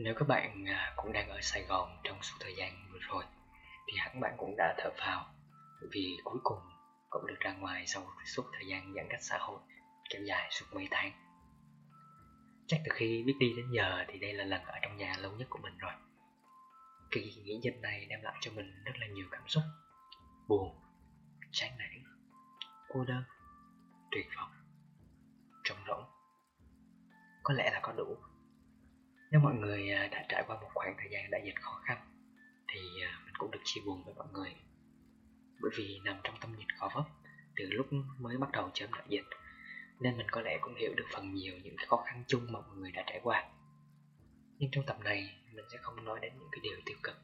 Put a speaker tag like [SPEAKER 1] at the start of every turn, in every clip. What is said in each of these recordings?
[SPEAKER 1] Nếu các bạn à, cũng đang ở Sài Gòn trong suốt thời gian vừa rồi thì hẳn bạn cũng đã thở phào vì cuối cùng cũng được ra ngoài sau suốt thời gian giãn cách xã hội kéo dài suốt mấy tháng. Chắc từ khi biết đi đến giờ thì đây là lần ở trong nhà lâu nhất của mình rồi. Kỳ nghỉ dịch này đem lại cho mình rất là nhiều cảm xúc buồn, chán nản, cô đơn, tuyệt vọng, trống rỗng. Có lẽ là có đủ nếu mọi người à, đã trải qua một khoảng thời gian đại dịch khó khăn, thì à, mình cũng được chia buồn với mọi người. Bởi vì nằm trong tâm dịch khó vấp, từ lúc mới bắt đầu chấm đại dịch, nên mình có lẽ cũng hiểu được phần nhiều những cái khó khăn chung mà mọi người đã trải qua. Nhưng trong tập này, mình sẽ không nói đến những cái điều tiêu cực,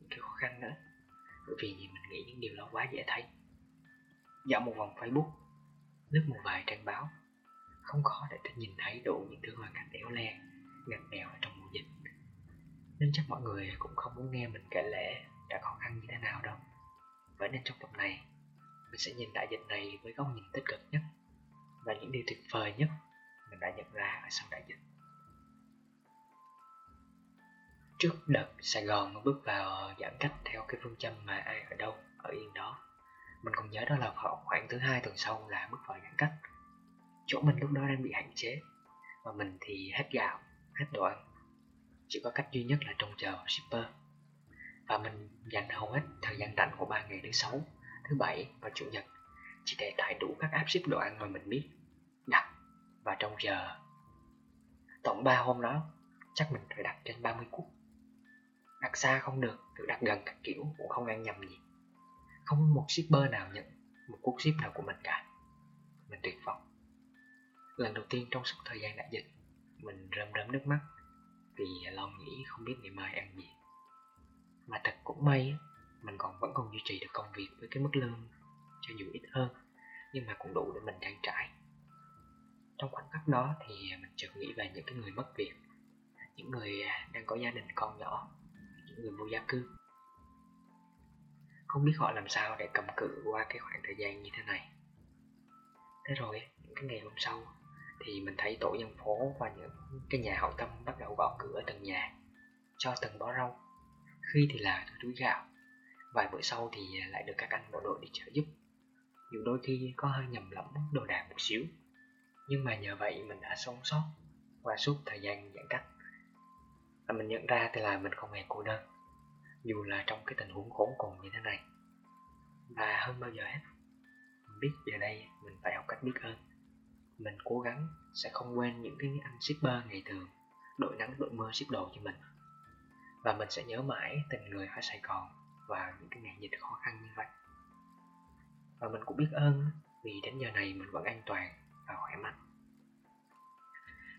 [SPEAKER 1] những cái khó khăn nữa, bởi vì mình nghĩ những điều đó quá dễ thấy. Dạo một vòng facebook, lướt một vài trang báo, không khó để tôi nhìn thấy đủ những thứ hoàn cảnh éo le ngặt nghèo trong mùa dịch. Nên chắc mọi người cũng không muốn nghe mình kể lễ đã khó khăn như thế nào đâu. Vậy nên trong tập này, mình sẽ nhìn đại dịch này với góc nhìn tích cực nhất và những điều tuyệt vời nhất mình đã nhận ra ở sau đại dịch. Trước đợt Sài Gòn bước vào giãn cách theo cái phương châm mà ai ở đâu ở yên đó, mình còn nhớ đó là vào khoảng thứ hai tuần sau là bước vào giãn cách. Chỗ mình lúc đó đang bị hạn chế và mình thì hết gạo hết đồ ăn chỉ có cách duy nhất là trông chờ shipper. Và mình dành hầu hết thời gian rảnh của ba ngày thứ sáu, thứ bảy và chủ nhật chỉ để tải đủ các app ship đồ ăn mà mình biết, đặt và trông chờ. Tổng ba hôm đó, chắc mình phải đặt trên 30 cuốc. Đặt xa không được tự đặt gần các kiểu cũng không ăn nhầm gì. Không một shipper nào nhận một cuốc ship nào của mình cả. Mình tuyệt vọng. Lần đầu tiên trong suốt thời gian đại dịch mình rơm rớm nước mắt. Vì lo nghĩ không biết ngày mai ăn gì. Mà thật cũng may mình còn vẫn còn duy trì được công việc với cái mức lương cho dù ít hơn, nhưng mà cũng đủ để mình trang trải. Trong khoảnh khắc đó thì mình chợt nghĩ về những cái người mất việc, những người đang có gia đình con nhỏ, những người vô gia cư. Không biết họ làm sao để cầm cự qua cái khoảng thời gian như thế này. Thế rồi, những cái ngày hôm sau thì mình thấy tổ dân phố và những cái nhà hậu tâm bắt đầu gõ cửa từng nhà, cho từng bó rau. Khi thì là túi gạo. Vài bữa sau thì lại được các anh bộ đội đi trợ giúp. Dù đôi khi có hơi nhầm lẫn đồ đạc một xíu, nhưng mà nhờ vậy mình đã sống sót qua suốt thời gian giãn cách. Và mình nhận ra thì là mình không hề cô đơn, dù là trong cái tình huống khốn cùng như thế này. Và hơn bao giờ hết, mình biết giờ đây mình phải học cách biết ơn mình cố gắng sẽ không quên những cái anh shipper ngày thường, đội nắng, đội mưa, ship đồ cho mình. Và mình sẽ nhớ mãi tình người ở Sài Gòn và những cái ngày dịch khó khăn như vậy. Và mình cũng biết ơn vì đến giờ này mình vẫn an toàn và khỏe mạnh.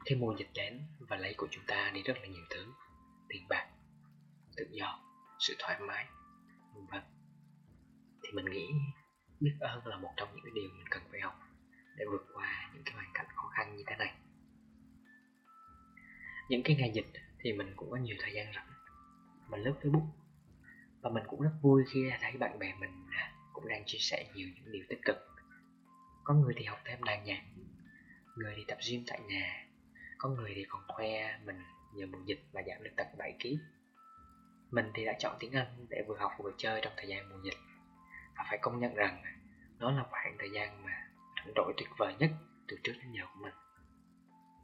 [SPEAKER 1] Khi mùa dịch đến và lấy của chúng ta đi rất là nhiều thứ, tiền bạc, tự do, sự thoải mái, vân vân. Thì mình nghĩ biết ơn là một trong những cái điều mình cần phải học. Những cái ngày dịch thì mình cũng có nhiều thời gian rảnh. Mình lướt facebook. Và mình cũng rất vui khi thấy bạn bè mình cũng đang chia sẻ nhiều những điều tích cực. Có người thì học thêm đàn nhạc, người thì tập gym tại nhà, có người thì còn khoe mình nhờ mùa dịch mà giảm được tận 7 kg mình thì đã chọn tiếng Anh để vừa học vừa chơi trong thời gian mùa dịch. Và phải công nhận rằng nó là khoảng thời gian mà rảnh rỗi tuyệt vời nhất từ trước đến giờ của mình.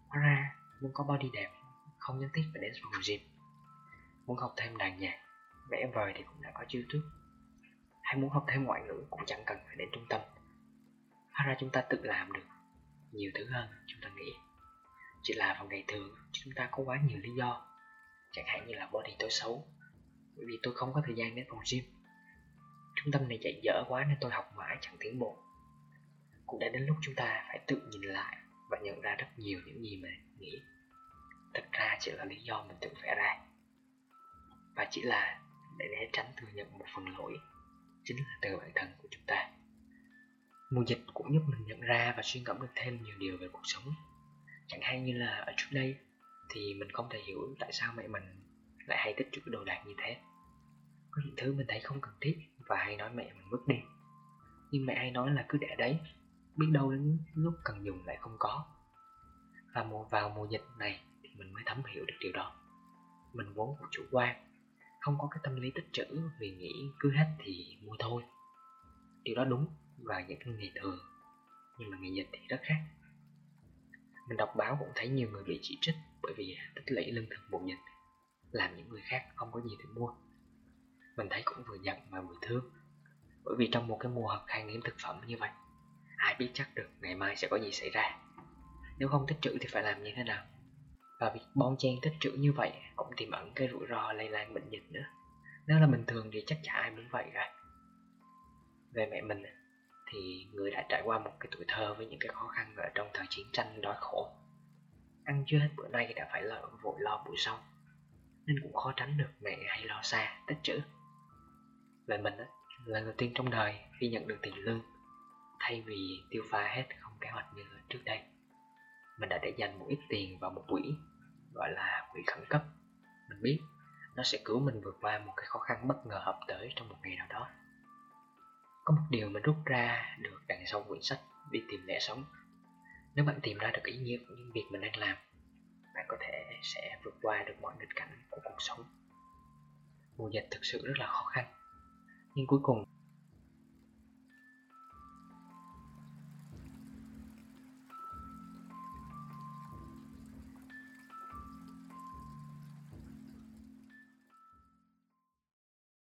[SPEAKER 1] Hóa ra muốn có body đẹp không nhất thiết phải đến phòng gym. Muốn học thêm đàn nhạc, vẽ vời thì cũng đã có youtube hay muốn học thêm ngoại ngữ cũng chẳng cần phải đến trung tâm. Hóa ra chúng ta tự làm được nhiều thứ hơn chúng ta nghĩ. Chỉ là vào ngày thường chúng ta có quá nhiều lý do. Chẳng hạn như là body tôi xấu, bởi vì tôi không có thời gian đến phòng gym. Trung tâm này dạy dở quá nên tôi học mãi chẳng tiến bộ. Cũng đã đến lúc chúng ta phải tự nhìn lại và nhận ra rất nhiều những gì mà nghĩ thật ra chỉ là lý do mình tự vẽ ra. Và chỉ là để né tránh thừa nhận một phần lỗi, chính là từ bản thân của chúng ta. Mùa dịch cũng giúp mình nhận ra và suy ngẫm được thêm nhiều điều về cuộc sống. Chẳng hạn như là ở trước đây thì mình không thể hiểu tại sao mẹ mình lại hay tích trữ đồ đạc như thế. Có những thứ mình thấy không cần thiết và hay nói mẹ mình vứt đi. Nhưng mẹ hay nói là cứ để đấy, biết đâu đến lúc cần dùng lại không có. Và mùa vào mùa dịch này mình mới thấm hiểu được điều đó. Mình vốn cũng chủ quan, không có cái tâm lý tích trữ vì nghĩ cứ hết thì mua thôi. Điều đó đúng vào những ngày thường, nhưng mà ngày dịch thì rất khác. Mình đọc báo cũng thấy nhiều người bị chỉ trích bởi vì tích lũy lương thực mùa dịch, làm những người khác không có gì để mua. Mình thấy cũng vừa giận mà vừa thương, bởi vì trong một cái mùa hợp khan hiếm thực phẩm như vậy, ai biết chắc được ngày mai sẽ có gì xảy ra. Nếu không tích trữ thì phải làm như thế nào? Và việc bon chen tích trữ như vậy cũng tiềm ẩn cái rủi ro lây lan bệnh dịch nữa. Nếu là bình thường thì chắc chả ai muốn vậy rồi. Về mẹ mình thì người đã trải qua một cái tuổi thơ với những cái khó khăn ở trong thời chiến tranh đói khổ. Ăn chưa hết bữa nay đã phải lỡ vội lo buổi sau, nên cũng khó tránh được mẹ hay lo xa, tích trữ. Về mình lần đầu tiên trong đời khi nhận được tiền lương, thay vì tiêu pha hết không kế hoạch như trước đây mình đã để dành một ít tiền vào một quỹ, gọi là quỹ khẩn cấp. Mình biết nó sẽ cứu mình vượt qua một cái khó khăn bất ngờ ập tới trong một ngày nào đó. Có một điều mình rút ra được đằng sau quyển sách đi tìm lẽ sống. Nếu bạn tìm ra được ý nghĩa của những việc mình đang làm, bạn có thể sẽ vượt qua được mọi nghịch cảnh của cuộc sống. Mùa dịch thực sự rất là khó khăn, nhưng cuối cùng